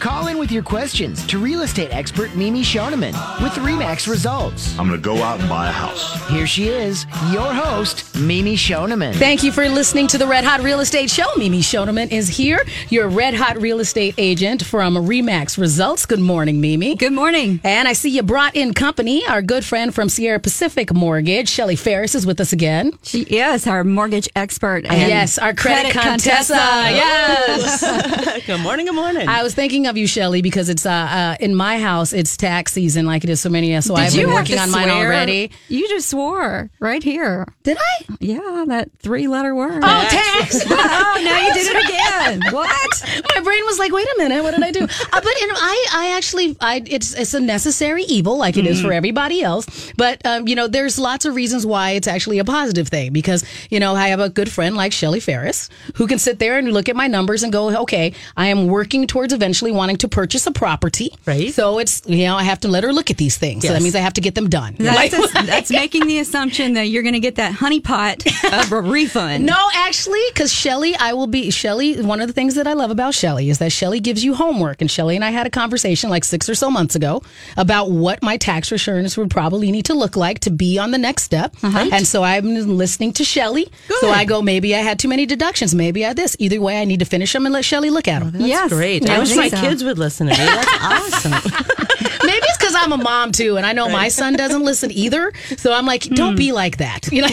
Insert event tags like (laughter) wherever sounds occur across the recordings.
Call in with your questions to real estate expert Mimi Schoneman with Remax Results. I'm going to go out and buy a house. Here she is, your host, Mimi Schoneman. Thank you for listening to the Red Hot Real Estate Show. Mimi Schoneman is here, your Red Hot Real Estate agent from Remax Results. Good morning, Mimi. Good morning. And I see you brought in company. Our good friend from Sierra Pacific Mortgage, Shelley Ferris, is with us again. She is our mortgage expert. And yes, our credit, credit contessa. contessa. Yes. (laughs) Good morning. Good morning. I was thinking of you, Shelley, because it's uh, uh, in my house. It's tax season, like it is so many. of. So I've been working on mine already. You just swore right here. Did I? Yeah, that three letter word. Oh, tax. (laughs) oh, now you did it again. (laughs) What? my brain was like, wait a minute, what did I do? Uh, but know, I, I actually, I, it's, it's a necessary evil, like it is for everybody else. But um, you know, there's lots of reasons why it's actually a positive thing because you know I have a good friend like Shelley Ferris who can sit there and look at my numbers and go, okay, I am working towards eventually wanting to purchase a property. Right. So it's you know I have to let her look at these things. So that means I have to get them done. That's, Like- (laughs) that's making the assumption that you're going to get that honeypot of a refund. No, actually, because Shelley, I will be Shelley. One of the things that I love about Shelley is that Shelley gives you homework. And Shelley and I had a conversation like six or so months ago about what my tax returns would probably need to look like to be on the next step. Uh-huh. And so I've been listening to Shelley. So I go, maybe I had too many deductions. Maybe I this. Either way, I need to finish them and let Shelley look at them. That's Yes. great. Yeah, I I wish my so. Kids would listen to me. That's (laughs) awesome. Maybe it's because I'm a mom too, and I know my son doesn't listen either. So I'm like, don't Hmm. be like that. (laughs) You know,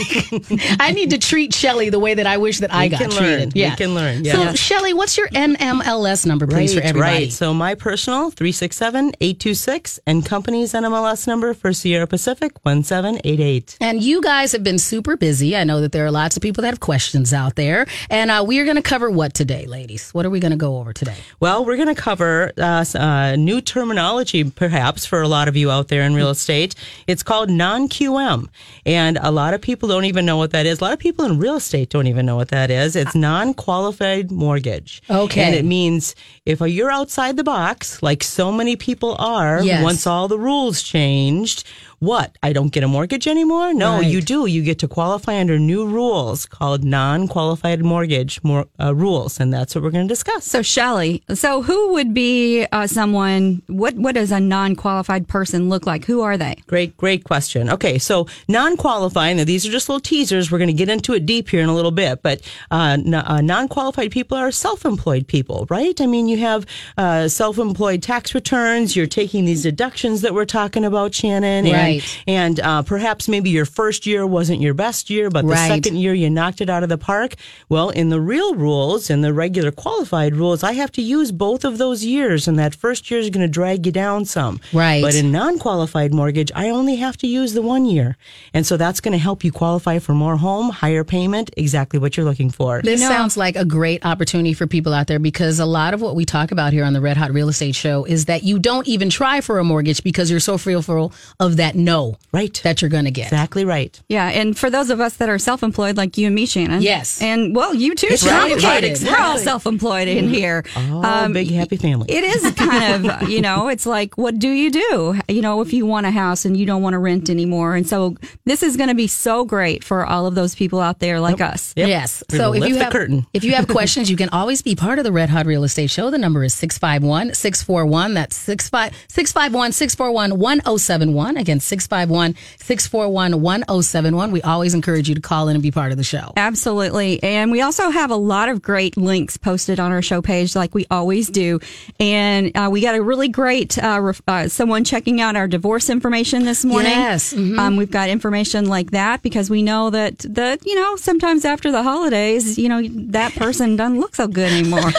I need to treat Shelley the way that I wish that I We got can treated. learn. We can learn, So yeah. Shelley, what's your NMLS number, please, for right, everybody? right. So my personal 367-826 and company's NMLS number for Sierra Pacific 1788. And you guys have been super busy. I know that there are lots of people that have questions out there. And uh, we are going to cover what today, ladies? What are we going to go over today? Well, we're going to cover uh, uh, new terminology, perhaps, for a lot of you out there in real mm-hmm. estate. It's called non QM. And a lot of people don't even know what that is. A lot of people in real estate don't even know what that is. It's uh, non qualified mortgage. Okay. And it means if you're outside the box, like so many people are, Yes. once all the rules changed, what? I don't get a mortgage anymore? No, Right. you do. You get to qualify under new rules called non qualified mortgage more, uh, rules. And that's what we're going to discuss. So Shelley, so who would be uh, someone? What what does a non qualified person look like? Who are they? Great, great question. Okay, so non-qualifying. These are just little teasers. We're going to get into it deep here in a little bit. But uh, n- uh, non-qualified people are self-employed people, right? I mean, you have uh, self-employed tax returns. You're taking these deductions that we're talking about, Shannan. And, Right. And uh, perhaps maybe your first year wasn't your best year, but the Right. second year you knocked it out of the park. Well, in the real rules, in the regular qualified rules, I have to use both of those years, and that first year is going to drag you down some. Right. But in non-qualified mortgage, I only have to use the one year. And so that's going to help you qualify for more home, higher payment, exactly what you're looking for. This sounds like a great opportunity for people out there because a lot of what we talk about here on the Red Hot Real Estate Show is that you don't even try for a mortgage because you're so fearful of that no Right. that you're going to get. Exactly right. Yeah, and for those of us that are self employed, like you and me, Shannan. Yes. and well, you too. It's Shannan. complicated. We're all self employed in here. Oh, um, big happy family. It is kind of, (laughs) you know, it's like, what do you do? You know, if you want a house and you don't want to rent anymore. And so this is going to be so great for all of those people out there like us. Yep. Yes. We're So if you have curtain. if you have (laughs) questions, you can always be part of the Red Hot Real Estate Show. The number is 651-641. That's 651-641-1071. Again, 651-641-1071. We always encourage you to call in and be part of the show. Absolutely. And we also have a lot of great links posted on our show page, like we always do. And uh, we got a really great uh, ref- uh, someone checking out our divorce information this morning. Yes. Mhm. Um, we've got information like that because we know that, that, you know, sometimes after the holidays, you know, that person doesn't look so good anymore. (laughs)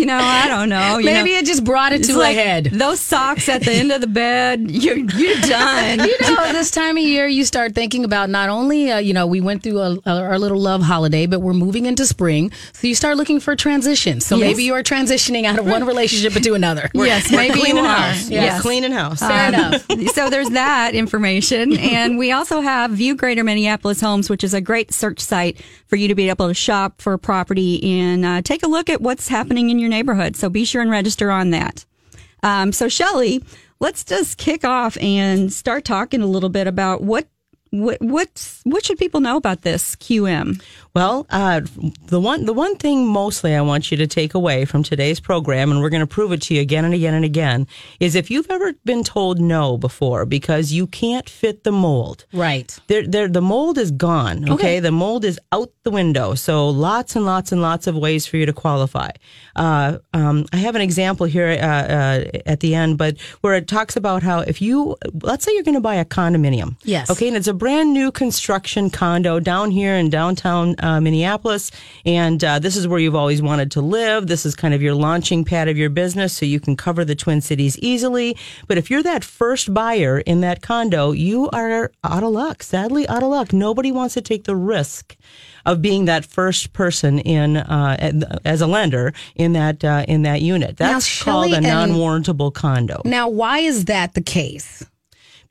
you know, I don't know. You Maybe know, it just brought it to like a head. Those socks at the end of the bed, you're, you're done. (laughs) you know, this time of year, you start thinking about not only, uh, you know, we went through a, a, our little love holiday, but we're moving into spring. So you start looking for transitions. So Yes. maybe you are transitioning out of one relationship into another. yes, maybe you Cleaning are. house. Yes. We're cleaning house. Fair enough. so there's that information. (laughs) And we also have View Greater Minneapolis Homes, which is a great search site for you to be able to shop for property and uh, take a look at what's happening in your neighborhood. So be sure and register on that. Um, so Shelley, let's just kick off and start talking a little bit about what what what's, what should people know about this QM? Well, uh, the one the one thing mostly I want you to take away from today's program, and we're going to prove it to you again and again and again, is if you've ever been told no before because you can't fit the mold, Right. there, there, the mold is gone. Okay? Okay. the mold is out the window. So lots and lots and lots of ways for you to qualify. Uh, um, I have an example here uh, uh, at the end, but where it talks about how if you, let's say you're going to buy a condominium, Yes. okay, and it's a brand new construction condo down here in downtown uh, Minneapolis, and uh, this is where you've always wanted to live. This is kind of your launching pad of your business, so you can cover the Twin Cities easily. But if you're that first buyer in that condo, you are out of luck. Sadly, out of luck. Nobody wants to take the risk of being that first person in uh, as a lender in that uh, in that unit. Now, That's called a non-warrantable condo Now, why is that the case?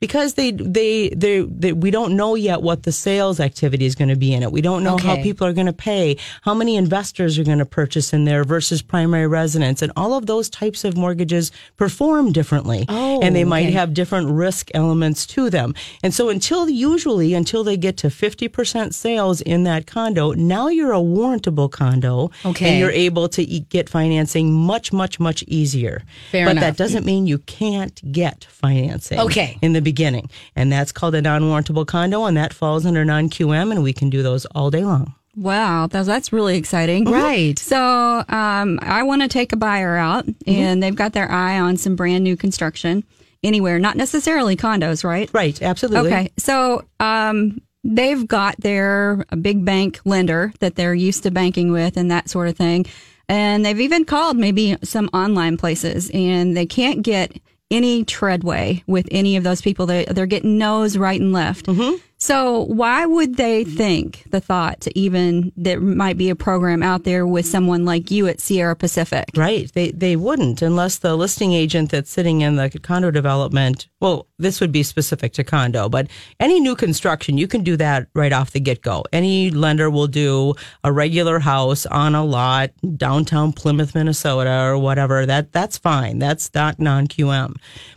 Because they, they they they we don't know yet what the sales activity is going to be in it. We don't know how people are going to pay, how many investors are going to purchase in there versus primary residents, and all of those types of mortgages perform differently, Oh, and they might okay. have different risk elements to them. And so until usually until they get to fifty percent sales in that condo, now you're a warrantable condo, Okay. and you're able to e- get financing much much much easier. Fair but enough. that doesn't mean you can't get financing Okay. in the beginning. And that's called a non warrantable condo, and that falls under non QM, and we can do those all day long. Wow, that's, that's really exciting. Right. (laughs) So, um, I want to take a buyer out and they've got their eye on some brand new construction anywhere, not necessarily condos, right? Right, absolutely. Okay. So, um, they've got their a big bank lender that they're used to banking with and that sort of thing. And they've even called maybe some online places and they can't get any treadway with any of those people. They, they're getting no's right and left. Mm-hmm. So why would they think the thought to even there might be a program out there with someone like you at Sierra Pacific? Right. They they wouldn't unless the listing agent that's sitting in the condo development. Well, this would be specific to condo, but any new construction, you can do that right off the get go. Any lender will do a regular house on a lot downtown Plymouth, Minnesota, or whatever. That that's fine. That's not non QM.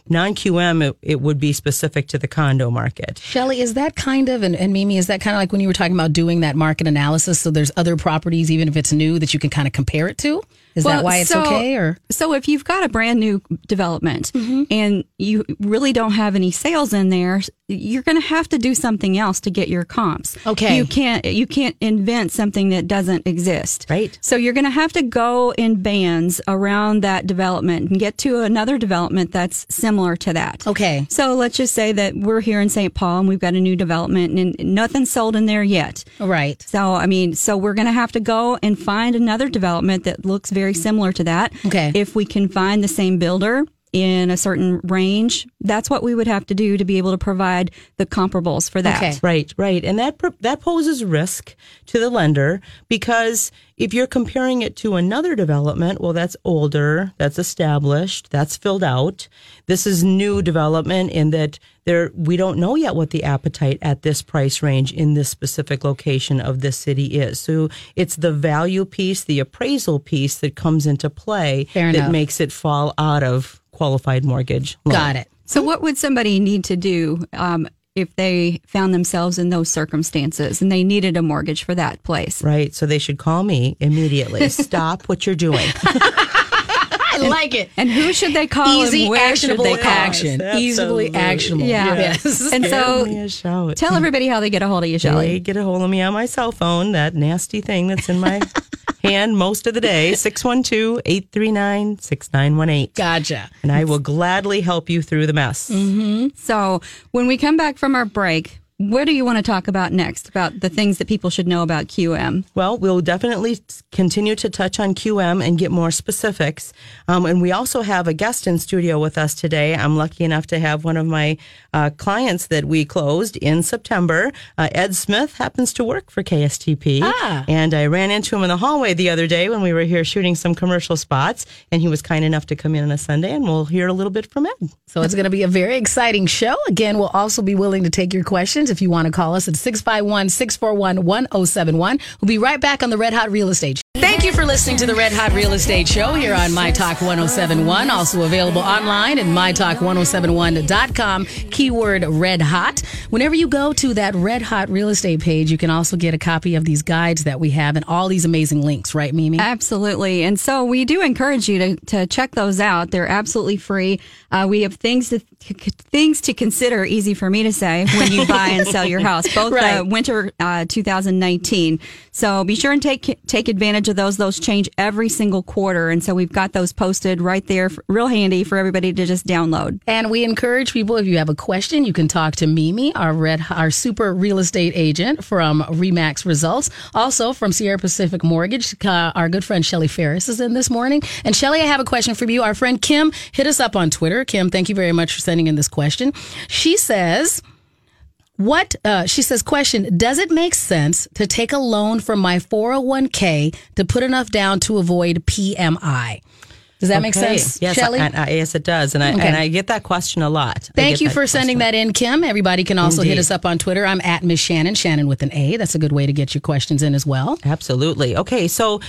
Non QM, it, it would be specific to the condo market. Shelley, is that kind of, and, and Mimi, is that kind of like when you were talking about doing that market analysis? So there's other properties, even if it's new, that you can kind of compare it to? Is that why it's so- okay? Or So if you've got a brand new development mm-hmm. and you really don't have any sales in there, you're going to have to do something else to get your comps. Okay. You can't you can't invent something that doesn't exist. Right. So you're going to have to go in bands around that development and get to another development that's similar to that. Okay. So let's just say that we're here in St. Paul and we've got a new development and nothing's sold in there yet. right. So, I mean, so we're going to have to go and find another development that looks very similar to that. Okay. If we can find the same builder in a certain range, that's what we would have to do to be able to provide the comparables for that. Okay. Right, right, and that that poses risk to the lender because if you're comparing it to another development, well, that's older, that's established, that's filled out. This is new development in that there we don't know yet what the appetite at this price range in this specific location of this city is. So it's the value piece, the appraisal piece that comes into play that makes it fall out of qualified mortgage. Loan. Got it. So, what would somebody need to do um, if they found themselves in those circumstances and they needed a mortgage for that place? Right. So they should call me immediately. (laughs) Stop what you're doing. (laughs) I like it. And who should they call? Easy, and where should actionable they call? action. Easily Absolutely. actionable. Yeah. Yes. And so, tell everybody how they get a hold of you, They Shelley. get a hold of me on my cell phone, that nasty thing that's in my (laughs) hand most of the day, 612 839 6918. Gotcha. And I will gladly help you through the mess. Mm-hmm. So, when we come back from our break, what do you want to talk about next about the things that people should know about QM? Well, we'll definitely continue to touch on QM and get more specifics. Um, and we also have a guest in studio with us today. I'm lucky enough to have one of my uh, clients that we closed in September. Uh, Ed Smith happens to work for KSTP. Ah. And I ran into him in the hallway the other day when we were here shooting some commercial spots. And he was kind enough to come in on a Sunday, and we'll hear a little bit from Ed. So it's going to be a very exciting show. Again, we'll also be willing to take your questions if you want to call us at 651 641 1071. We'll be right back on the Red Hot Real Estate Thank you for listening to the Red Hot Real Estate Show here on My Talk 1071. Also available online at MyTalk1071.com. Keyword Red Hot. Whenever you go to that Red Hot Real Estate page, you can also get a copy of these guides that we have and all these amazing links, right, Mimi? Absolutely. And so we do encourage you to, to check those out. They're absolutely free. Uh, we have things to things to consider, easy for me to say, when you buy and sell your house, both (laughs) Right. uh, winter uh, 2019. So be sure and take take advantage of those. Those change every single quarter. And so we've got those posted right there, real handy for everybody to just download. And we encourage people if you have a question, you can talk to Mimi, our red, our super real estate agent from Remax Results. Also from Sierra Pacific Mortgage, uh, our good friend Shelley Ferris is in this morning. And Shelley, I have a question for you. Our friend Kim hit us up on Twitter. Kim, thank you very much for sending in this question. She says. What uh, she says, question: Does it make sense to take a loan from my 401k to put enough down to avoid PMI? Does that make sense, Yes, Shelley? I, I, yes, it does, and I Okay. and I get that question a lot. Thank you for sending that in, Kim. Everybody can also hit us up on Twitter. I'm at Miss Shannan, Shannan with an A. That's a good way to get your questions in as well. Absolutely. Okay, so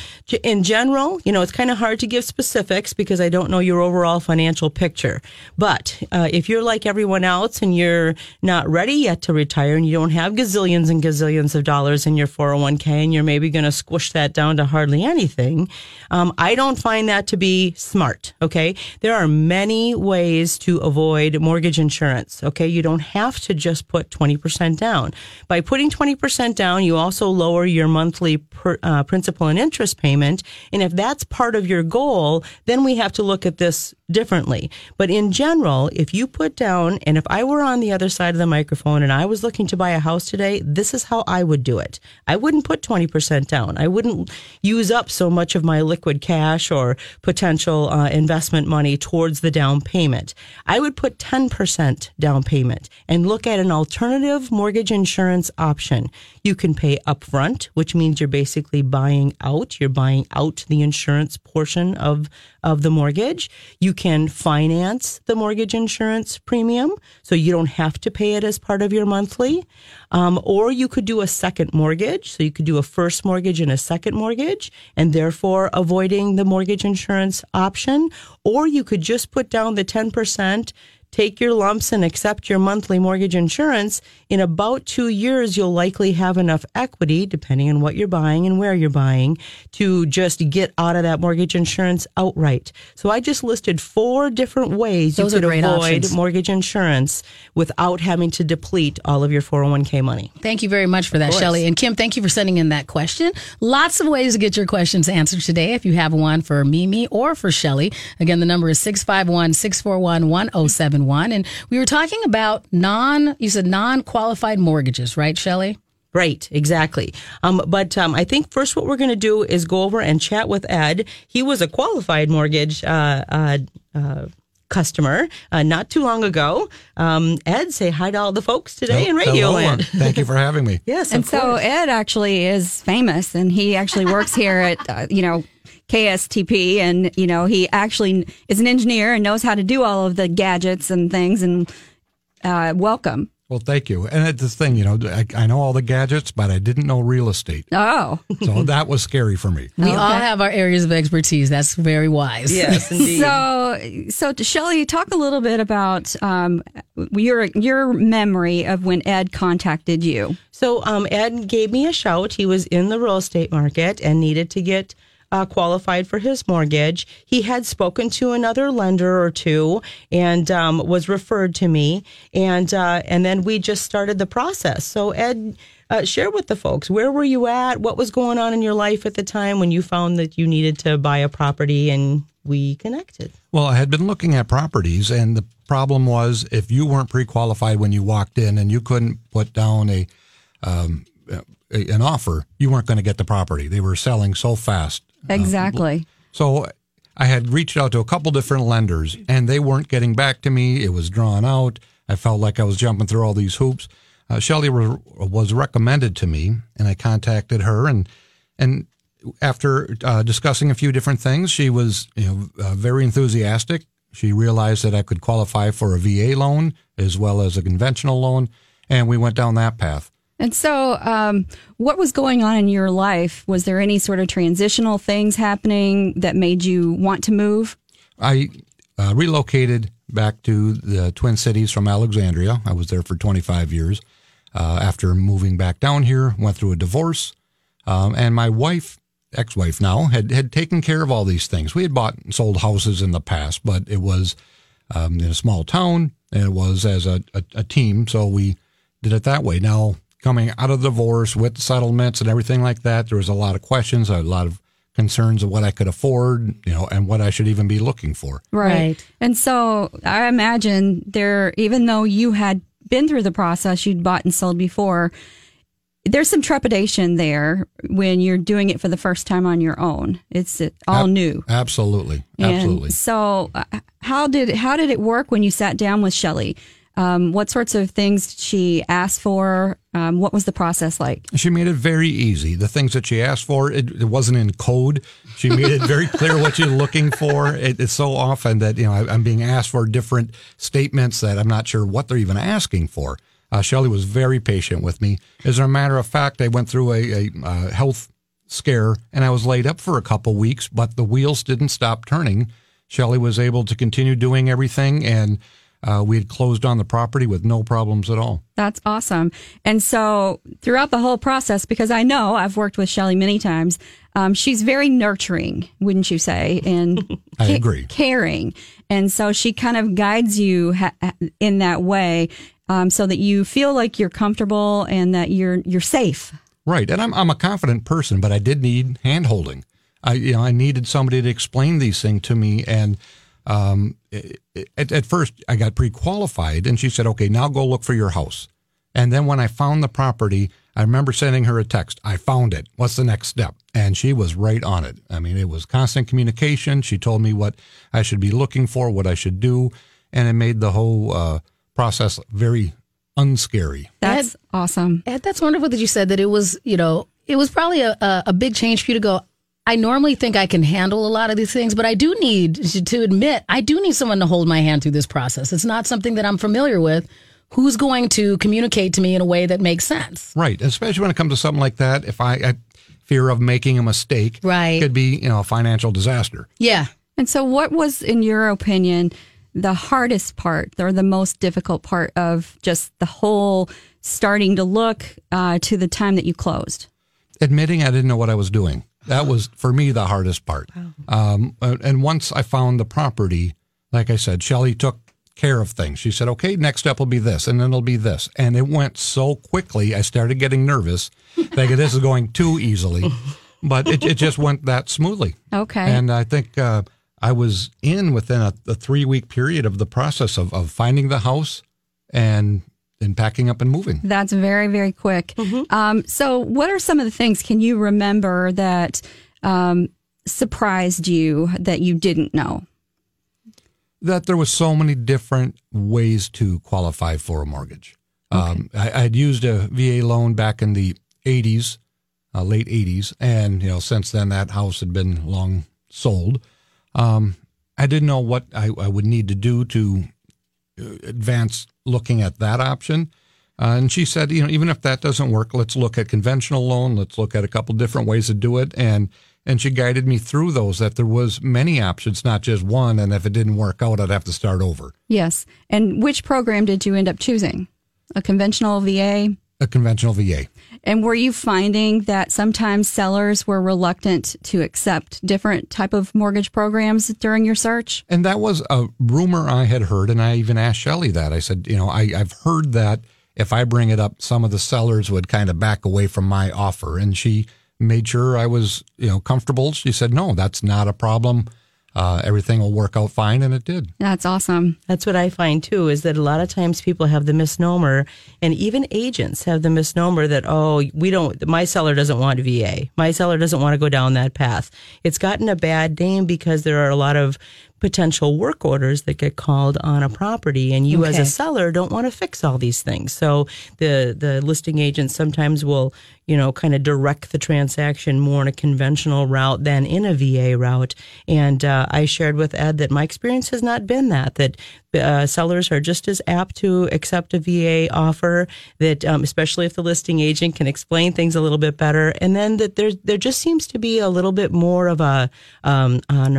in general, you know, it's kind of hard to give specifics because I don't know your overall financial picture. But uh, if you're like everyone else and you're not ready yet to retire and you don't have gazillions and gazillions of dollars in your 401k and you're maybe going to squish that down to hardly anything, um, I don't find that to be smart. Okay, there are many ways to avoid mortgage insurance. Okay, you don't have to just put 20% down. By putting 20% down, you also lower your monthly per, uh, principal and interest payment. And if that's part of your goal, then we have to look at this differently. But in general, if you put down, and if I were on the other side of the microphone and I was looking to buy a house today, this is how I would do it. I wouldn't put 20% down. I wouldn't use up so much of my liquid cash or potential uh, investment money towards the down payment. I would put 10% down payment and look at an alternative mortgage insurance option. You can pay upfront, which means you're basically buying out. You're buying out the insurance portion of, of the mortgage. You can finance the mortgage insurance premium, so you don't have to pay it as part of your monthly. Um, or you could do a second mortgage. So you could do a first mortgage and a second mortgage, and therefore avoiding the mortgage insurance option. Or you could just put down the 10%. Take your lumps and accept your monthly mortgage insurance. In about two years, you'll likely have enough equity, depending on what you're buying and where you're buying, to just get out of that mortgage insurance outright. So I just listed four different ways Those you could avoid options. mortgage insurance without having to deplete all of your 401k money. Thank you very much for that. Shelley. And Kim, thank you for sending in that question. Lots of ways to get your questions answered today. If you have one for Mimi or for Shelley, again, the number is 651 641 1071. And we were talking about non, you said non qualified mortgages, right, Shelley? Right, exactly. Um, but um, I think first what we're going to do is go over and chat with Ed. He was a qualified mortgage uh, uh, uh, customer uh, not too long ago. Um, Ed, say hi to all the folks today in Radio Hello, Land. and (laughs) Thank you for having me. Yes, And of so course. Ed actually is famous, and he actually works here at uh, you know KSTP, and you know he actually is an engineer and knows how to do all of the gadgets and things. And uh, welcome. Well, thank you. And it's the thing, you know, I, I know all the gadgets, but I didn't know real estate. Oh, So (laughs) that was scary for me. We all have our areas of expertise. That's very wise. (laughs) yes, indeed. so so Shelley, talk a little bit about um, your your memory of when Ed contacted you. So um, Ed gave me a shout. He was in the real estate market and needed to get uh, qualified for his mortgage. He had spoken to another lender or two and um, was referred to me, and uh, and then we just started the process. So Ed. Uh, share with the folks where were you at? What was going on in your life at the time when you found that you needed to buy a property and we connected? Well, I had been looking at properties, and the problem was if you weren't pre qualified when you walked in and you couldn't put down a, um, an offer, you weren't going to get the property. They were selling so fast. Exactly. So I had reached out to a couple different lenders and they weren't getting back to me. It was drawn out. I felt like I was jumping through all these hoops. Uh, Shelley was, was recommended to me and I contacted her and, and after uh, discussing a few different things, she was you know, uh, very enthusiastic. She realized that I could qualify for a VA loan as well as a conventional loan. And we went down that path. And so, um, what was going on in your life? Was there any sort of transitional things happening that made you want to move? I uh, relocated back to the Twin Cities from Alexandria. I was there for 25 years. Uh, after moving back down here, went through a divorce, um, and my wife, ex-wife now, had had taken care of all these things. We had bought and sold houses in the past, but it was um, in a small town, and it was as a, a, a team, so we did it that way. Now, coming out of the divorce with settlements and everything like that, there was a lot of questions, a lot of concerns of what I could afford, you know, and what I should even be looking for. Right. And so I imagine there, even though you had been through the process, you'd bought and sold before, there's some trepidation there when you're doing it for the first time on your own. It's all Ab- new. Absolutely, And absolutely. so, uh, how did how did it work when you sat down with Shelley? Um, what sorts of things did she asked for? Um, what was the process like? She made it very easy. The things that she asked for, it, it wasn't in code. She made it very clear what you're looking for. It, it's so often that you know I, I'm being asked for different statements that I'm not sure what they're even asking for. Uh, Shelley was very patient with me. As a matter of fact, I went through a, a uh, health scare and I was laid up for a couple weeks, but the wheels didn't stop turning. Shelley was able to continue doing everything, and uh, we had closed on the property with no problems at all. That's awesome. And so throughout the whole process, because I know I've worked with Shelley many times, um, she's very nurturing, wouldn't you say? And (laughs) I agree. caring. And so she kind of guides you ha- in that way, um, so that you feel like you're comfortable and that you're you're safe. Right, and I'm I'm a confident person, but I did need hand holding. I you know I needed somebody to explain these things to me, and um, at, at first I got pre-qualified, and she said, "Okay, now go look for your house." And then when I found the property, I remember sending her a text. I found it. What's the next step? And she was right on it. I mean, it was constant communication. She told me what I should be looking for, what I should do, and it made the whole uh, process very unscary. That's awesome. Ed, that's wonderful that you said that it was, you know, it was probably a, a, a big change for you to go. I normally think I can handle a lot of these things, but I do need to admit, I do need someone to hold my hand through this process. It's not something that I'm familiar with. Who's going to communicate to me in a way that makes sense? Right, especially when it comes to something like that. If I, I fear of making a mistake, Right. could be you know a financial disaster. Yeah. And so, what was, in your opinion, the hardest part or the most difficult part of just the whole starting to look uh, to the time that you closed? Admitting I didn't know what I was doing. That was for me the hardest part. Um, and once I found the property, like I said, Shelley took care of things. She said, "Okay, next step will be this, and then it'll be this," and it went so quickly. I started getting nervous, (laughs) thinking this is going too easily, but it, it just went that smoothly. Okay. And I think uh, I was in within a, a three week period of the process of, of finding the house and then packing up and moving. That's very, very quick. Um, so, what are some of the things can you remember that um, surprised you that you didn't know? That there was so many different ways to qualify for a mortgage. Um, I, I'd used a VA loan back in the 80s, uh, late 80s, and you know since then that house had been long sold. Um, I didn't know what I, I would need to do to uh, advance looking at that option. Uh, and she said, you know, even if that doesn't work, let's look at conventional loan. Let's look at a couple different ways to do it. And and she guided me through those. That there was many options, not just one. And if it didn't work out, I'd have to start over. Yes. And which program did you end up choosing? A conventional VA? A conventional VA. And were you finding that sometimes sellers were reluctant to accept different type of mortgage programs during your search? And that was a rumor I had heard, and I even asked Shelley that. I said, you know, I, I've heard that if I bring it up, some of the sellers would kind of back away from my offer. And she made sure I was, you know, comfortable. She said, no, that's not a problem. Uh, everything will work out fine, and it did. That's awesome. That's what I find too is that a lot of times people have the misnomer, and even agents have the misnomer that, oh, we don't, my seller doesn't want VA. My seller doesn't want to go down that path. It's gotten a bad name because there are a lot of potential work orders that get called on a property, and you as a seller don't want to fix all these things. So the the listing agent sometimes will you know kind of direct the transaction more in a conventional route than in a VA route. And uh, I shared with Ed that my experience has not been that that uh, sellers are just as apt to accept a VA offer. That um, especially if the listing agent can explain things a little bit better, and then that there there just seems to be a little bit more of a um, an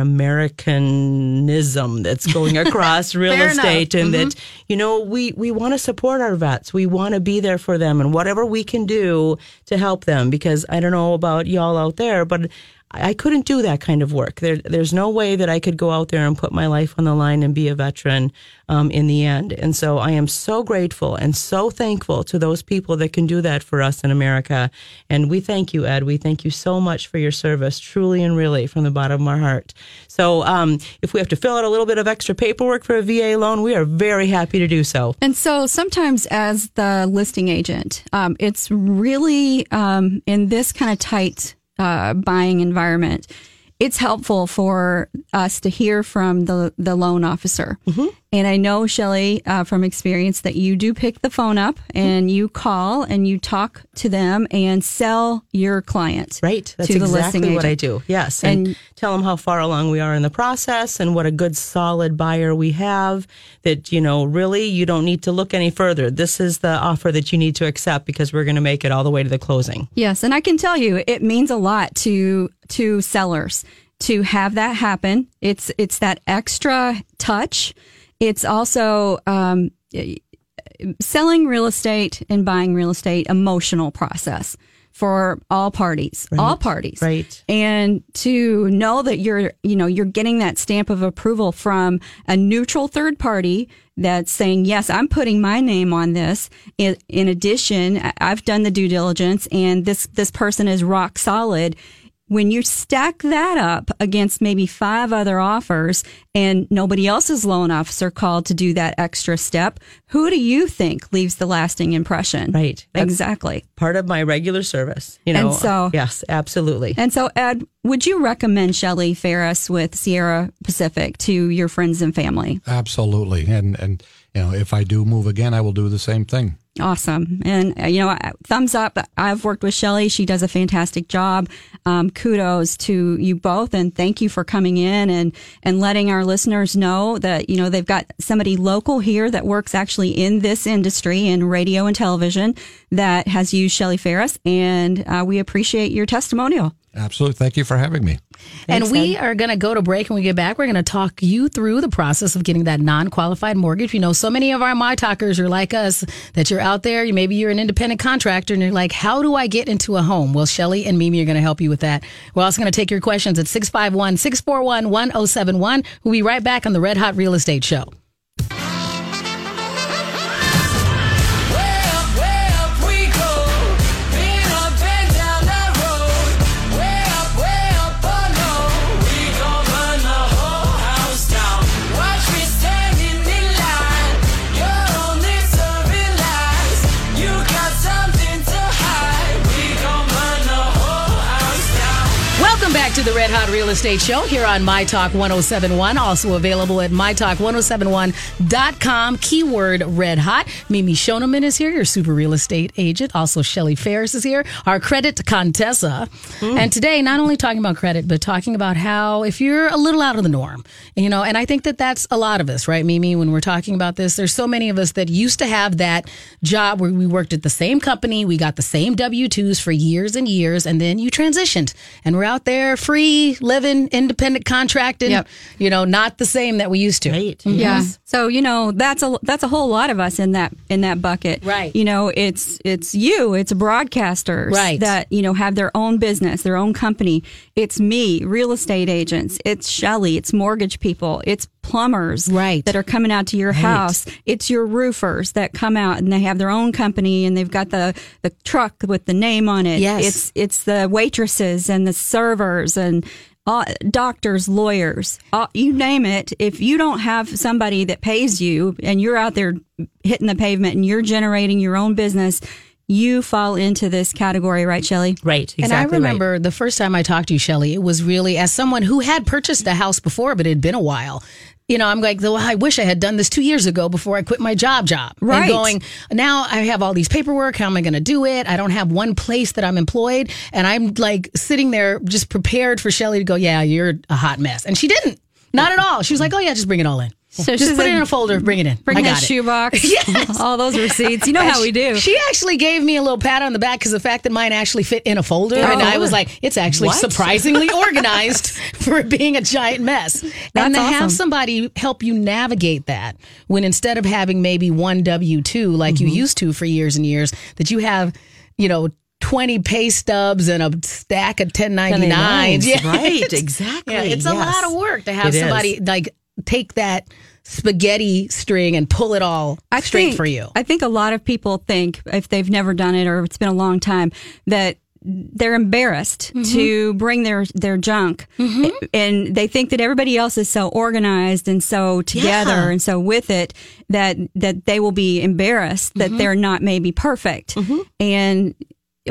Americanism that's going (laughs) across real Fair enough. estate, and that mm-hmm. you know we we want to support our vets, we want to be there for them, and whatever we can do to help them. Because I don't know about y'all out there, but I couldn't do that kind of work. There, there's no way that I could go out there and put my life on the line and be a veteran um, in the end. And so I am so grateful and so thankful to those people that can do that for us in America. And we thank you, Ed. We thank you so much for your service, truly and really, from the bottom of our heart. So um, if we have to fill out a little bit of extra paperwork for a VA loan, we are very happy to do so. And so sometimes, as the listing agent, um, it's really um, in this kind of tight uh, buying environment. It's helpful for us to hear from the the loan officer. And I know Shelley uh, from experience that you do pick the phone up and you call and you talk to them and sell your client Right. That's to the exactly listing what I do. Yes. And, And- tell them how far along we are in the process and what a good solid buyer we have that, you know, really you don't need to look any further. This is the offer that you need to accept because we're going to make it all the way to the closing. Yes, and I can tell you it means a lot to to sellers to have that happen. It's it's that extra touch. It's also um, selling real estate and buying real estate emotional process for all parties, all parties. Right. And to know that you're, you know, you're getting that stamp of approval from a neutral third party that's saying, yes, I'm putting my name on this. In, in addition, I've done the due diligence and this, this person is rock solid. When you stack that up against maybe five other offers and nobody else's loan officer called to do that extra step, who do you think leaves the lasting impression? Right. That's- Exactly. Part of my regular service, you know. And so- yes, absolutely. And so, Ed, would you recommend Shelley Ferris with Sierra Pacific to your friends and family? Absolutely. And, and, you know, if I do move again, I will do the same thing. Awesome. And, uh, you know, thumbs up. I've worked with Shelley. She does a fantastic job. Um, kudos to you both. And thank you for coming in and, and letting our listeners know that, you know, they've got somebody local here that works actually in this industry in radio and television that has used Shelley Ferris. And uh, we appreciate your testimonial. Absolutely. Thank you for having me. and we are going to go to break. When we get back, we're going to talk you through the process of getting that non-qualified mortgage. You know, so many of our my talkers are like us that you're out there. You maybe you're an independent contractor and you're like, how do I get into a home? Well, Shelley and Mimi are going to help you with that. We're also going to take your questions at 651-641-1071. We'll be right back on the Red Hot Real Estate Show. The Red Hot Real Estate Show here on My Talk 1071. Also available at mytalk1071.com. Keyword Red Hot. Mimi Schoneman is here, your super real estate agent. Also, Shelley Ferris is here, our credit Contessa. Hmm. And today, not only talking about credit, but talking about how if you're a little out of the norm, you know, and I think that that's a lot of us, right, Mimi, when we're talking about this. There's so many of us that used to have that job where we worked at the same company, we got the same W 2s for years and years, and then you transitioned and we're out there free, living, independent, contracted, Yep. you know, not the same that we used to. Right. Mm-hmm. Yeah. So you know that's a that's a whole lot of us in that in that bucket. Right. You know it's it's you it's broadcasters Right. that you know have their own business their own company. It's me real estate agents. It's Shelley. It's mortgage people. It's plumbers Right. that are coming out to your house. It's your roofers that come out and they have their own company and they've got the the truck with the name on it. Yes. It's it's the waitresses and the servers and uh, doctors, lawyers, uh, you name it. If you don't have somebody that pays you and you're out there hitting the pavement and you're generating your own business, you fall into this category, right, Shelley? Right. Exactly and I right. remember the first time I talked to you, Shelley, it was really as someone who had purchased a house before, but it had been a while. You know, I'm like, well, I wish I had done this two years ago before I quit my job job. Right. And going, now I have all these paperwork. How am I going to do it? I don't have one place that I'm employed. And I'm like sitting there just prepared for Shelley to go, yeah, you're a hot mess. And she didn't. Not at all. She was like, oh, yeah, just bring it all in. So just put it in a folder, bring it in. Bring I got it. shoebox. (laughs) Yes. All those receipts. You know how we do. She actually gave me a little pat on the back because the fact that mine actually fit in a folder, and I was like, it's actually What? surprisingly (laughs) organized for being a giant mess. and to have somebody help you navigate that when instead of having maybe one W two like Mm-hmm. you used to for years and years, that you have, you know. 20 pay stubs and a stack of 1099s. 1099s, (laughs) right, it's- exactly, Yeah, it's a lot of work to have It is. somebody like take that spaghetti string and pull it all I straight think, for you. I think a lot of people think if they've never done it or it's been a long time that they're embarrassed Mm-hmm. to bring their their junk and they think that everybody else is so organized and so together Yeah. and so with it that that they will be embarrassed that Mm-hmm. they're not maybe perfect and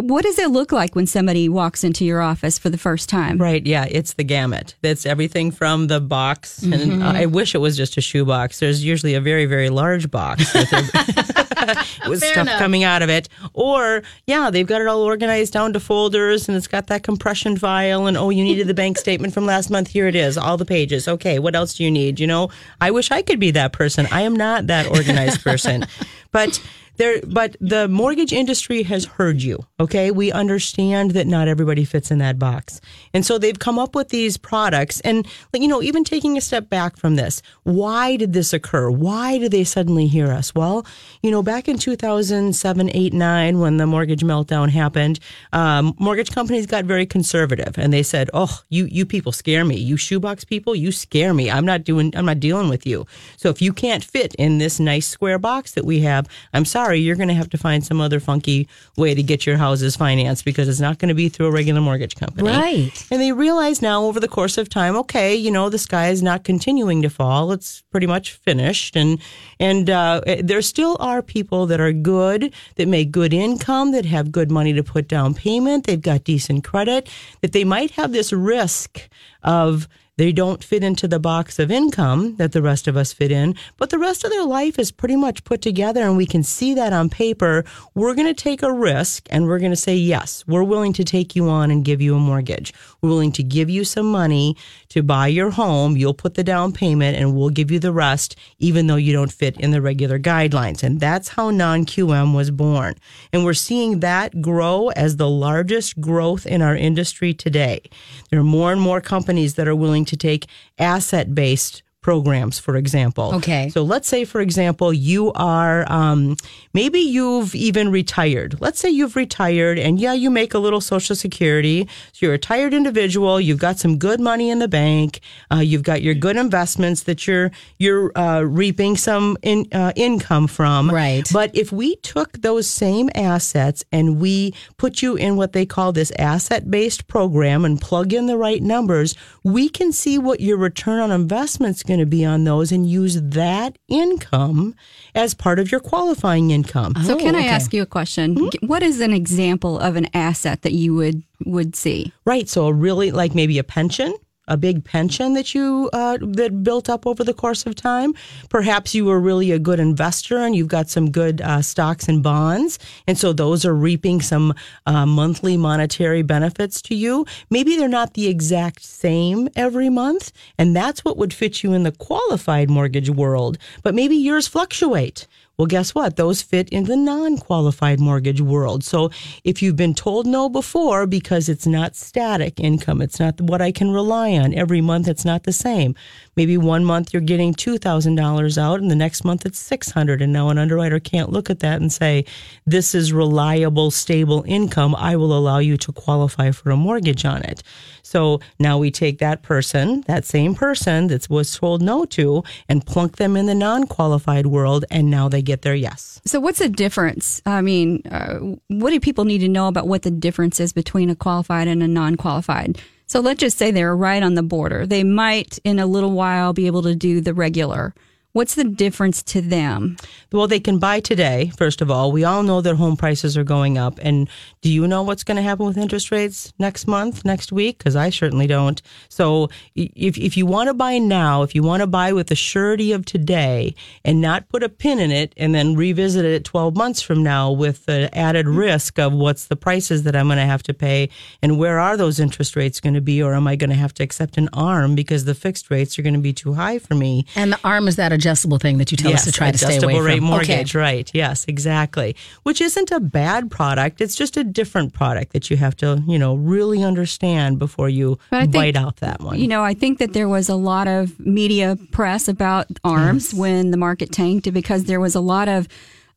what does it look like when somebody walks into your office for the first time Right, yeah, it's the gamut. That's everything from the box, and Mm-hmm. uh, I wish it was just a shoe box. There's usually a very, very large box with, (laughs) with stuff enough. coming out of it. Or, yeah, they've got it all organized down to folders, and it's got that compression file. And oh, you needed the (laughs) bank statement from last month. Here it is, all the pages. Okay, what else do you need? You know, I wish I could be that person. I am not that organized person, (laughs) but. There, but the mortgage industry has heard you. Okay, we understand that not everybody fits in that box, and so they've come up with these products. And you know, even taking a step back from this, why did this occur? Why did they suddenly hear us? Well, you know, back in 2007, 8, 9, when the mortgage meltdown happened, um, mortgage companies got very conservative, and they said, "Oh, you you people scare me. You shoebox people, you scare me. I'm not doing. I'm not dealing with you. So if you can't fit in this nice square box that we have, I'm sorry, you're going to have to find some other funky way to get your houses financed because it's not going to be through a regular mortgage company. Right. And they realize now over the course of time, okay, you know, the sky is not continuing to fall. It's pretty much finished. And, and, uh, there still are people that are good, that make good income, that have good money to put down payment. They've got decent credit, that they might have this risk of, they don't fit into the box of income that the rest of us fit in, but the rest of their life is pretty much put together and we can see that on paper. We're going to take a risk and we're going to say, yes, we're willing to take you on and give you a mortgage. We're willing to give you some money to buy your home. You'll put the down payment and we'll give you the rest, even though you don't fit in the regular guidelines. And that's how non QM was born. And we're seeing that grow as the largest growth in our industry today. There are more and more companies that are willing to take asset based programs, for example. Okay. So let's say, for example, you are, um, maybe you've even retired. Let's say you've retired and yeah, you make a little social security. So you're a retired individual. You've got some good money in the bank. Uh, you've got your good investments that you're, you're, uh, reaping some in, uh, income from. Right. But if we took those same assets and we put you in what they call this asset based program and plug in the right numbers, we can see what your return on investment is going to be on those and use that income as part of your qualifying income. so can oh, i okay. ask you a question hmm? what is an example of an asset that you would would see Right. So a really like maybe a pension, a big pension that you uh, that built up over the course of time. Perhaps you were really a good investor and you've got some good uh, stocks and bonds, and so those are reaping some uh, monthly monetary benefits to you. Maybe they're not the exact same every month, and that's what would fit you in the qualified mortgage world. But maybe yours fluctuate. Well, guess what? Those fit in the non qualified mortgage world. So if you've been told no before because it's not static income, it's not what I can rely on every month, it's not the same. Maybe one month you're getting $2,000 out and the next month it's 600 and now an underwriter can't look at that and say, this is reliable, stable income. I will allow you to qualify for a mortgage on it. So now we take that person, that same person that was told no to, and plunk them in the non qualified world, and now they get their yes. So, what's the difference? I mean, uh, what do people need to know about what the difference is between a qualified and a non qualified? So, let's just say they're right on the border. They might, in a little while, be able to do the regular. What's the difference to them? Well, they can buy today, first of all. We all know that home prices are going up. And do you know what's going to happen with interest rates next month, next week? Because I certainly don't. So if, if you want to buy now, if you want to buy with the surety of today and not put a pin in it and then revisit it 12 months from now with the added risk of what's the prices that I'm going to have to pay and where are those interest rates going to be or am I going to have to accept an arm because the fixed rates are going to be too high for me? And the arm is that adjustable thing that you tell us to try to stay adjustable away rate from. mortgage, right? Yes, exactly. Which isn't a bad product. It's just a different product that you have to, you know, really understand before you But think, bite out that one. You know, I think that there was a lot of media press about arms when the market tanked because there was a lot of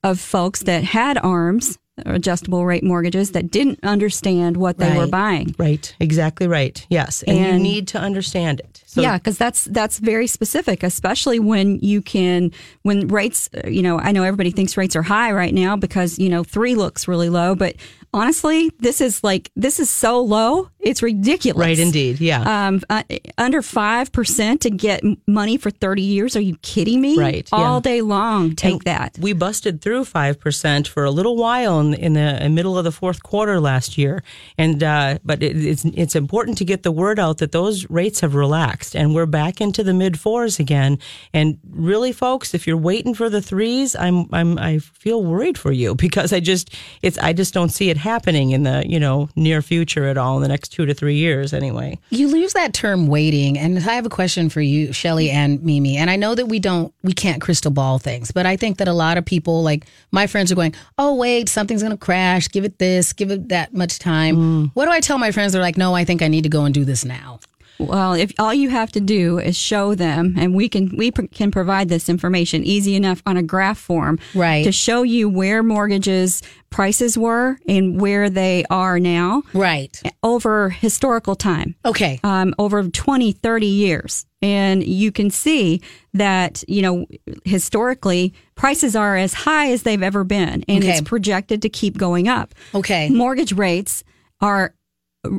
of folks that had arms, adjustable rate mortgages, that didn't understand what they were buying. right, exactly right. Yes, and, you need to understand it. So yeah, because that's that's very specific, especially when you can when rates. You know, I know everybody thinks rates are high right now because you know three looks really low, but honestly, this is like this is so low, it's ridiculous. Right, indeed. Yeah. Um, uh, under five percent to get money for thirty years? Are you kidding me? Right, all yeah. day long. Take And that. We busted through five percent for a little while in, in the middle of the fourth quarter last year, and uh, but it, it's it's important to get the word out that those rates have relaxed and we're back into the mid fours again. And really, folks, if you're waiting for the threes, I'm I'm I feel worried for you (laughs) because I just it's I just don't see it happening in the you know near future at all in the next two to three years anyway. You lose that term waiting, and I have a question for you, Shelley and Mimi. And I know that we don't, we can't crystal ball things, but I think that a lot of people, like my friends, are going, "Oh, wait, something's going to crash. Give it this, give it that much time." Mm. What do I tell my friends? They're like, "No, I think I need to go and do this now." Well, if all you have to do is show them, and we can we pr- can provide this information easy enough on a graph form, Right. to show you where mortgages prices were and where they are now Right. over historical time. Okay. um, over 20, 30 years. And you can see that, you know, historically, prices are as high as they've ever been, and Okay. it's projected to keep going up. Okay. Mortgage rates are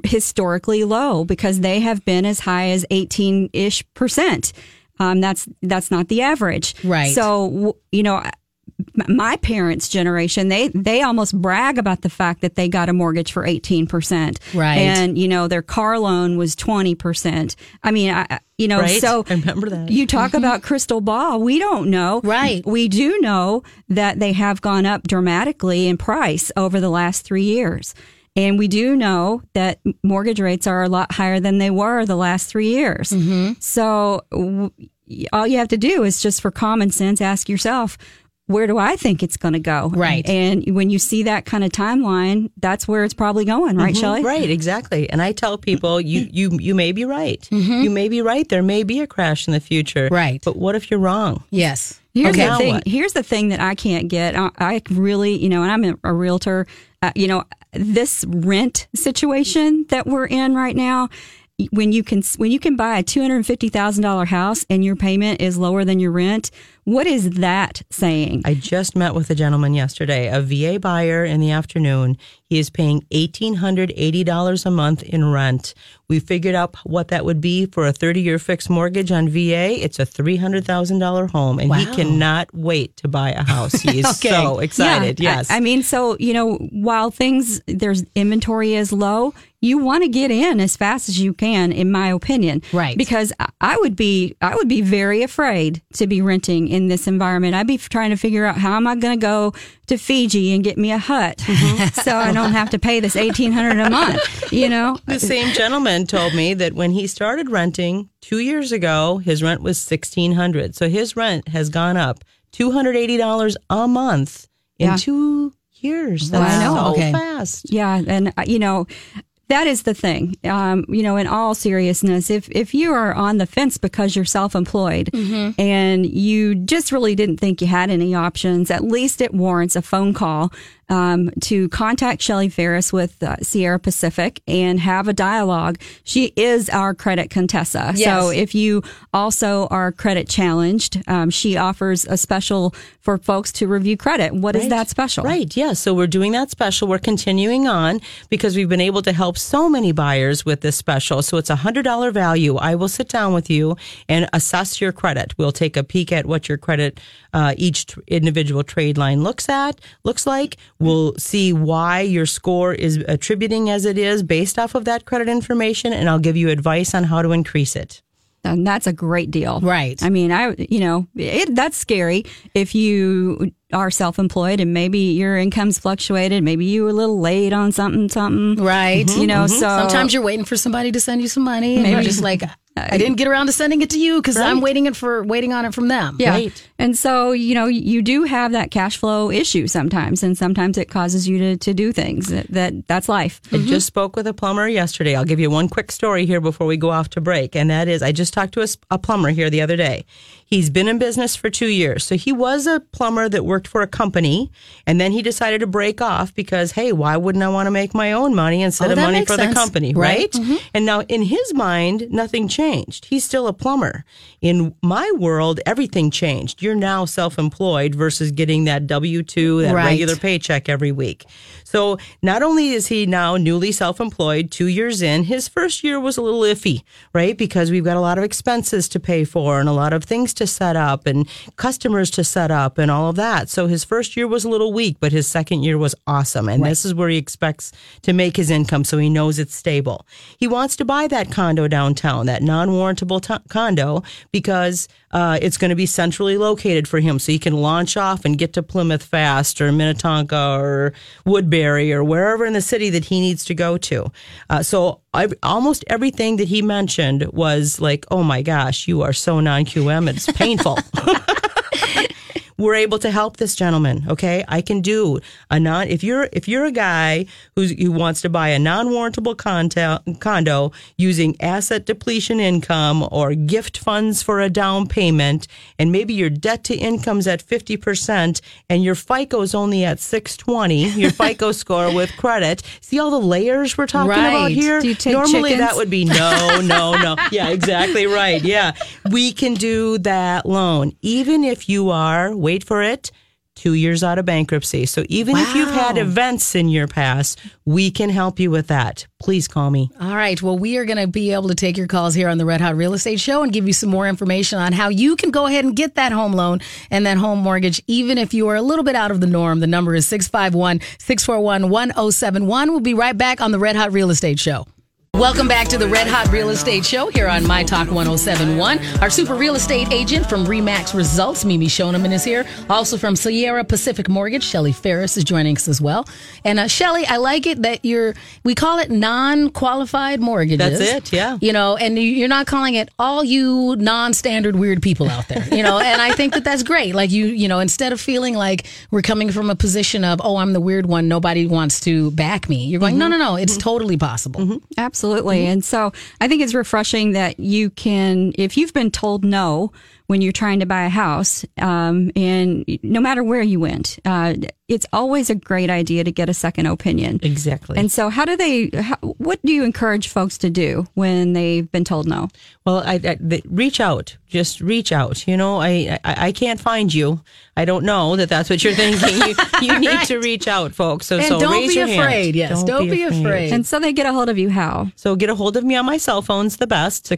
historically low because they have been as high as 18 ish percent. Um, that's that's not the average, Right. So you know, my parents' generation they they almost brag about the fact that they got a mortgage for 18 percent, Right. And you know, their car loan was 20 percent. I mean, I, I- you know, Right? so I remember that. You talk about crystal ball. We don't know, Right. We do know that they have gone up dramatically in price over the last three years. And we do know that mortgage rates are a lot higher than they were the last three years. Mm-hmm. So w- all you have to do is just for common sense, ask yourself, where do I think it's going to go? Right. And when you see that kind of timeline, that's where it's probably going, right, mm-hmm. Shelley? Right, exactly. And I tell people, you mm-hmm. you you may be right. You may be right. There may be a crash in the future. Right. But what if you're wrong? Yes. Here's Okay. the thing. what? Here's the thing that I can't get. I, I really, you know, and I'm a, a realtor. Uh, you know, this rent situation that we're in right now. When you can when you can buy a two hundred fifty thousand dollar house and your payment is lower than your rent, what is that saying? I just met with a gentleman yesterday, a VA buyer in the afternoon. He is paying $1,880 a month in rent. We figured out what that would be for a 30 year fixed mortgage on VA. It's a $300,000 home, and he cannot wait to buy a house. He (laughs) is Okay. so excited. Yeah, yes. I, I mean, so you know, while things there's inventory is low, you want to get in as fast as you can, in my opinion. Right. Because I- I would be I would be very afraid to be renting in this environment. I'd be trying to figure out how am I going to go to Fiji and get me a hut, (laughs) so I don't have to pay this eighteen hundred a month. You know. (laughs) The same gentleman told me that when he started renting two years ago, his rent was sixteen hundred. So his rent has gone up two hundred eighty dollars a month in Yeah. two years. Well, I That's know. so Okay. fast. Yeah, and uh, you know, that is the thing. Um, you know, in all seriousness, if if you are on the fence because you're self-employed and you just really didn't think you had any options, at least it warrants a phone call um, to contact Shelley Ferris with uh, Sierra Pacific and have a dialogue. She is our credit Contessa. Yes. So if you also are credit challenged, um, she offers a special for folks to review credit. What is Right. that special? Right. Yeah. So we're doing that special. We're continuing on because we've been able to help so many buyers with this special. So it's a hundred dollar value. I will sit down with you and assess your credit. We'll take a peek at what your credit, uh, each tr- individual trade line looks at, looks like. We'll see why your score is attributing as it is based off of that credit information. And I'll give you advice on how to increase it. And that's a great deal. Right. I mean, I, you know, it, that's scary if you are self employed and maybe your income's fluctuated. Maybe you were a little late on something, something. Right. You know, mm-hmm. so Sometimes you're waiting for somebody to send you some money, and you're just like, I didn't get around to sending it to you because I'm waiting it for waiting on it from them. Yeah. Right. And so, you know, you do have that cash flow issue sometimes, and sometimes it causes you to, to do things that, that that's life. I just mm-hmm. spoke with a plumber yesterday. I'll give you one quick story here before we go off to break. And that is, I just talked to a plumber here the other day. He's been in business for two years. So he was a plumber that worked for a company. And then he decided to break off because, hey, why wouldn't I want to make my own money instead Oh, of money makes for the company? Right. Right. Mm-hmm. And now in his mind, nothing changed. He's still a plumber. In my world, everything changed. You're now self employed versus getting that W 2, that Right. regular paycheck every week. So not only is he now newly self employed, two years in, his first year was a little iffy, right? Because we've got a lot of expenses to pay for and a lot of things to set up and customers to set up and all of that. So his first year was a little weak, but his second year was awesome. And this is where he expects to make his income so he knows it's stable. He wants to buy that condo downtown, that non warrantable t- condo, because uh, it's going to be centrally located for him so he can launch off and get to Plymouth fast or Minnetonka or Woodbury or wherever in the city that he needs to go to. Uh, so I, almost everything that he mentioned was like, oh my gosh, you are so non QM, it's painful. (laughs) we're able to help this gentleman. Okay, I can do a non. If you're if you're a guy who's, who wants to buy a non-warrantable condo, condo using asset depletion income or gift funds for a down payment, and maybe your debt to income's at fifty percent, and your FICO's only at six twenty, your (laughs) FICO score with credit. See all the layers we're talking about here. Do you take Normally chickens? that would be no, no, no. (laughs) Yeah, exactly right. Yeah. We can do that loan. Even if you are, wait for it, two years out of bankruptcy. So even if you've had events in your past, we can help you with that. Please call me. All right. Well, we are going to be able to take your calls here on the Red Hot Real Estate Show and give you some more information on how you can go ahead and get that home loan and that home mortgage, even if you are a little bit out of the norm. The number is 651 641 1071. We'll be right back on the Red Hot Real Estate Show. Welcome back to the Red Hot Real Estate Show here on My Talk 1071. Our super real estate agent from Remax Results, Mimi Schoneman, is here. Also from Sierra Pacific Mortgage, Shelley Ferris is joining us as well. And uh, Shelley, I like it that you're, we call it non qualified mortgages. That's it, yeah. You know, and you- you're not calling it all you non standard weird people out there, you know, and I think that that's great. Like you, you know, instead of feeling like we're coming from a position of, oh, I'm the weird one, nobody wants to back me, you're going, no, no, no, it's totally possible. Absolutely. Mm-hmm. And so I think it's refreshing that you can, if you've been told no when you're trying to buy a house, um, and no matter where you went, uh, it's always a great idea to get a second opinion. Exactly. And so, how do they? How, what do you encourage folks to do when they've been told no? Well, I, I the, reach out. Just reach out. You know, I, I I can't find you. I don't know that that's what you're thinking. You, (laughs) you need to reach out, folks. So And so don't raise be your hand. afraid. Yes, don't be afraid. And so they get a hold of you how? So get a hold of me on my cell phone's the best,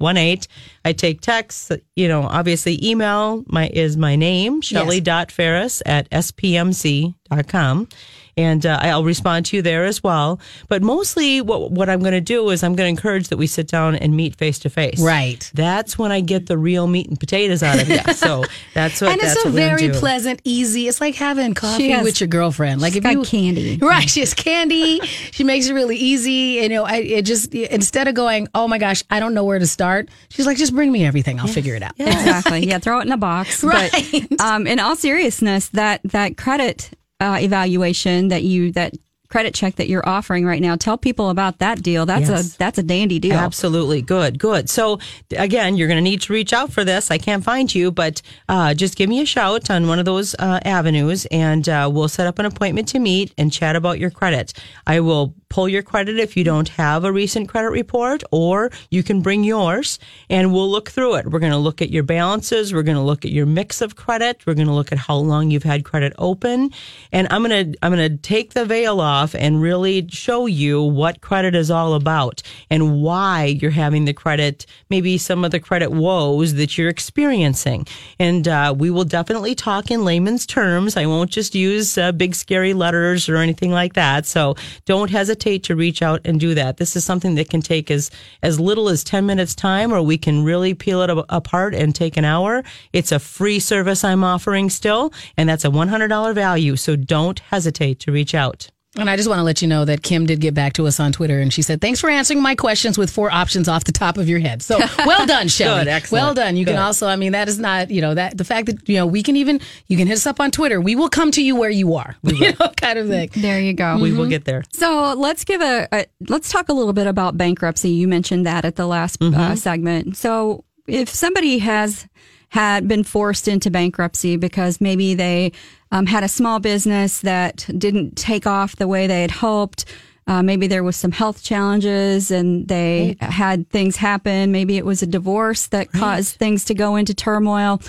612-839-6918. I take texts, you know, obviously email my is my name, Shelly.Ferris at spmc.com. And uh, I'll respond to you there as well. But mostly what, what I'm going to do is I'm going to encourage that we sit down and meet face to face. Right. That's when I get the real meat and potatoes out of (laughs) you. So that's what and it's that's a what very pleasant, easy. It's like having coffee has- with your girlfriend. Like she's if got you candy. right? She has candy. (laughs) she makes it really easy. You know, I, it just instead of going, oh my gosh, I don't know where to start. She's like, just bring me everything. I'll figure it out. Yeah. Exactly. Yeah, throw it in a box. (laughs) Right. But um, in all seriousness, that that credit uh, evaluation that you that credit check that you're offering right now, tell people about that deal. That's Yes. a that's a dandy deal. Absolutely. Good, good. So, again, you're going to need to reach out for this. I can't find you, but uh, just give me a shout on one of those uh, avenues and uh, we'll set up an appointment to meet and chat about your credit. I will pull your credit if you don't have a recent credit report, or you can bring yours and we'll look through it. We're going to look at your balances. We're going to look at your mix of credit. We're going to look at how long you've had credit open. And I'm going to, I'm going to take the veil off and really show you what credit is all about and why you're having the credit, maybe some of the credit woes that you're experiencing. And uh, we will definitely talk in layman's terms. I won't just use uh, big scary letters or anything like that. So don't hesitate to reach out and do that. This is something that can take as as little as 10 minutes time or we can really peel it apart and take an hour. It's a free service I'm offering still and that's a $100 value. So don't hesitate to reach out. And I just want to let you know that Kim did get back to us on Twitter and she said, Thanks for answering my questions with four options off the top of your head. So (laughs) well done, Shelley. Good, excellent. Well done. You can also, I mean, that is not, you know, that the fact that, you know, we can even, you can hit us up on Twitter. We will come to you where you are, (laughs) you know, kind of thing. There you go. We will get there. So let's give a, a let's talk a little bit about bankruptcy. You mentioned that at the last uh, segment. So if somebody has had been forced into bankruptcy because maybe they um, had a small business that didn't take off the way they had hoped. Uh, maybe there was some health challenges and they had things happen. Maybe it was a divorce that caused things to go into turmoil.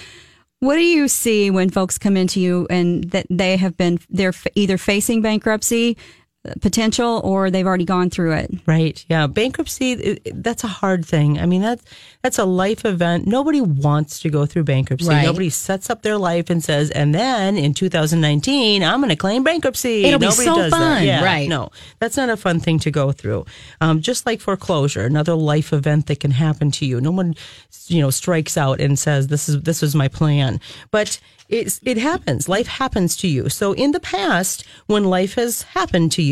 What do you see when folks come into you and that they have been they're either facing bankruptcy potential or they've already gone through it? Right. Yeah. Bankruptcy, that's a hard thing. I mean, that's, that's a life event. Nobody wants to go through bankruptcy. Right. Nobody sets up their life and says, and then in 2019, I'm going to claim bankruptcy. It'll be so does that. fun. Yeah, Right. No, that's not a fun thing to go through. Um, just like foreclosure, another life event that can happen to you. No one, you know, strikes out and says, this is, this is my plan. But it's, it happens. Life happens to you. So in the past, when life has happened to you,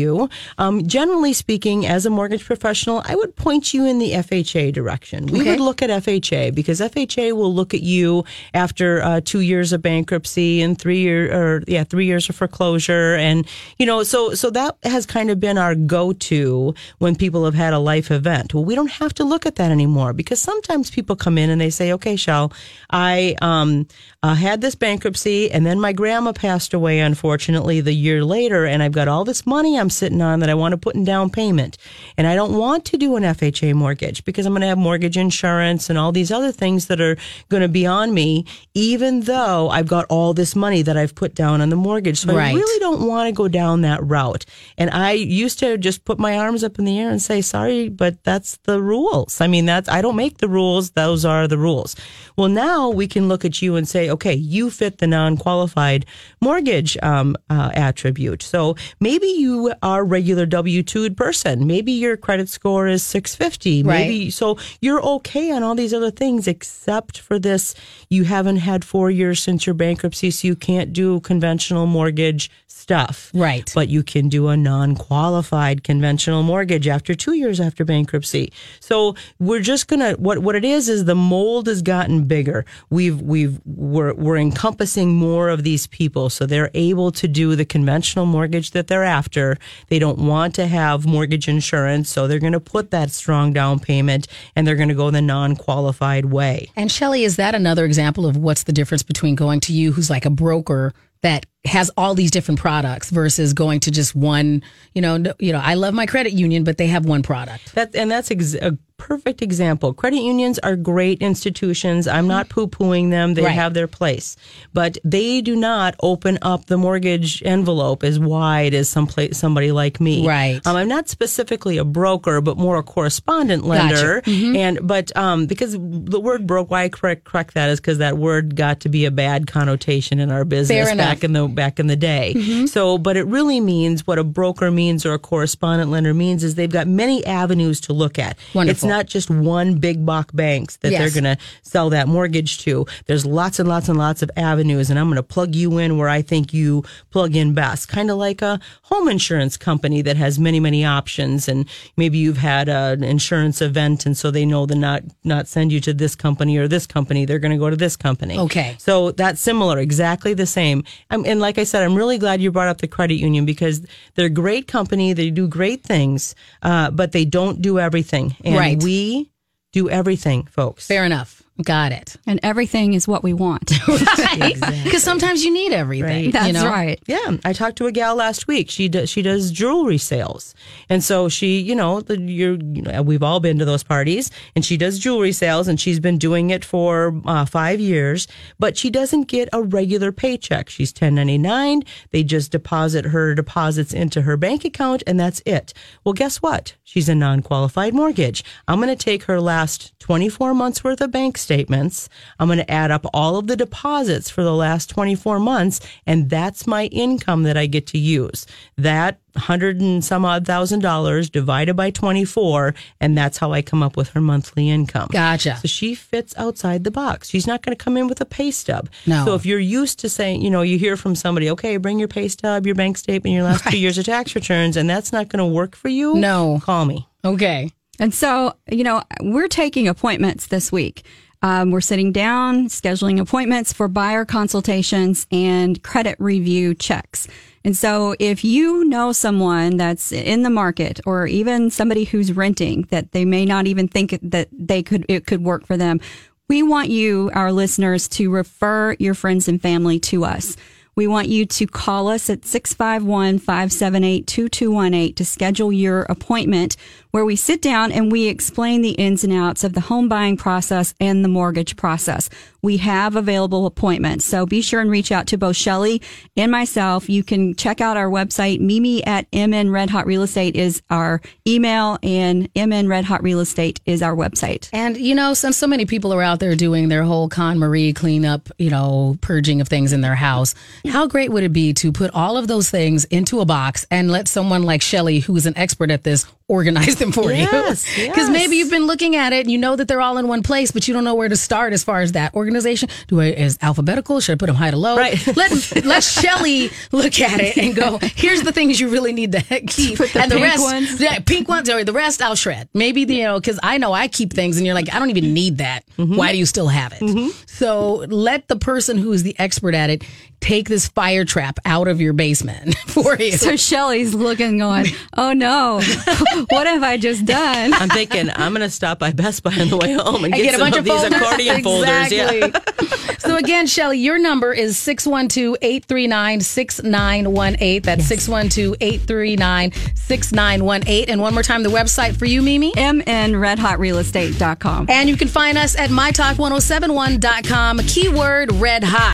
um, generally speaking, as a mortgage professional, I would point you in the FHA direction. We Okay. would look at FHA because FHA will look at you after uh, two years of bankruptcy and three year or yeah three years of foreclosure and you know so so that has kind of been our go to when people have had a life event. Well, we don't have to look at that anymore because sometimes people come in and they say, okay, Shell, I um uh, had this bankruptcy and then my grandma passed away unfortunately the year later and I've got all this money I'm sitting on that I want to put in down payment. And I don't want to do an FHA mortgage because I'm going to have mortgage insurance and all these other things that are going to be on me even though I've got all this money that I've put down on the mortgage. So I really don't want to go down that route. And I used to just put my arms up in the air and say sorry but that's the rules. I mean that's I don't make the rules. Those are the rules. Well now we can look at you and say okay you fit the non-qualified mortgage um, uh, attribute. So maybe you are a regular W-2 person. Maybe your credit score is 650 Right. maybe so you're okay on all these other things except for this. You haven't had four years since your bankruptcy so you can't do conventional mortgage stuff. Right. but you can do a non-qualified conventional mortgage after two years after bankruptcy. So we're just gonna what what it is is the mold has gotten bigger. We've we've we're, we're encompassing more of these people so they're able to do the conventional mortgage that they're after they don't want to have mortgage insurance so they're going to put that strong down payment and they're going to go the non-qualified way And Shelley, is that another example of what's the difference between going to you, who's like a broker that has all these different products, versus going to just one? You know, you know, I love my credit union, but they have one product. That and that's ex- a perfect example. Credit unions are great institutions. I'm not poo pooing them. They Right. have their place, but they do not open up the mortgage envelope as wide as some place, somebody like me. Right. Um, I'm not specifically a broker, but more a correspondent lender. And but um, because the word broke, why I correct correct that is because that word got to be a bad connotation in our business back in the back in the day. So, but it really means what a broker means or a correspondent lender means is they've got many avenues to look at. Wonderful. It's not just one big box banks that Yes. they're going to sell that mortgage to. There's lots and lots and lots of avenues, and I'm going to plug you in where I think you plug in best. Kind of like a home insurance company that has many many options, and maybe you've had an insurance event, and so they know to not not send you to this company or this company. They're going to go to this company. Okay. So that's similar, exactly the same. Um, and like I said, I'm really glad you brought up the credit union because they're a great company. They do great things, uh, but they don't do everything. And Right. We do everything, folks. Fair enough. Got it. And everything is what we want. (laughs) Because sometimes you need everything. Right. That's you know? right. Yeah, I talked to a gal last week. She does she does jewelry sales, and so she, you know, the, you're, you know, we've all been to those parties, and she does jewelry sales, and she's been doing it for uh, five years, but she doesn't get a regular paycheck. She's 1099. They just deposit her deposits into her bank account, and that's it. Well, guess what? She's a non-qualified mortgage. I'm going to take her last 24 months worth of bank statements. I'm going to add up all of the deposits for the last 24 months, and that's my income that I get to use. That hundred and some odd thousand dollars divided by 24, and that's how I come up with her monthly income. Gotcha. So she fits outside the box. She's not going to come in with a pay stub. No. So if you're used to saying, you know, you hear from somebody, okay, bring your pay stub, your bank statement, your last two years of tax returns, and that's not going to work for you, No. call me. Okay. And so, you know, we're taking appointments this week. Um, we're sitting down, scheduling appointments for buyer consultations and credit review checks. And so, if you know someone that's in the market, or even somebody who's renting that they may not even think that they could it could work for them, we want you, our listeners, to refer your friends and family to us. We want you to call us at 651 578 2218 to schedule your appointment where we sit down and we explain the ins and outs of the home buying process and the mortgage process. We have available appointments. So be sure and reach out to both Shelley and myself. You can check out our website. Mimi at MN Red Hot Real Estate is our email and MN Red Hot Real Estate is our website. And you know, since so many people are out there doing their whole KonMari cleanup, you know, purging of things in their house, how great would it be to put all of those things into a box and let someone like Shelley, who is an expert at this, organize them for Yes, you? yes. (laughs) Because maybe you've been looking at it and you know that they're all in one place, but you don't know where to start as far as that organization. Do I is alphabetical? Should I put them high to low? Right. (laughs) Let let Shelley look at it and go. Here's the things you really need to (laughs) keep, the and the rest, ones. yeah, pink ones or the rest I'll shred. Maybe the, you know because I know I keep things and you're like I don't even need that. Mm-hmm. Why do you still have it? Mm-hmm. So let the person who is the expert at it take this fire trap out of your basement (laughs) for you. So Shelley's looking going, oh no, (laughs) what have I just done? I'm thinking I'm going to stop by Best Buy on the way home and I get, get a some bunch of of these folders. accordion (laughs) folders. Yeah. Exactly. so again, Shelley, your number is 612-839-6918. That's 612-839-6918. And one more time, the website for you, Mimi. MNRedHotRealestate.com. And you can find us at mytalk1071.com, keyword red hot.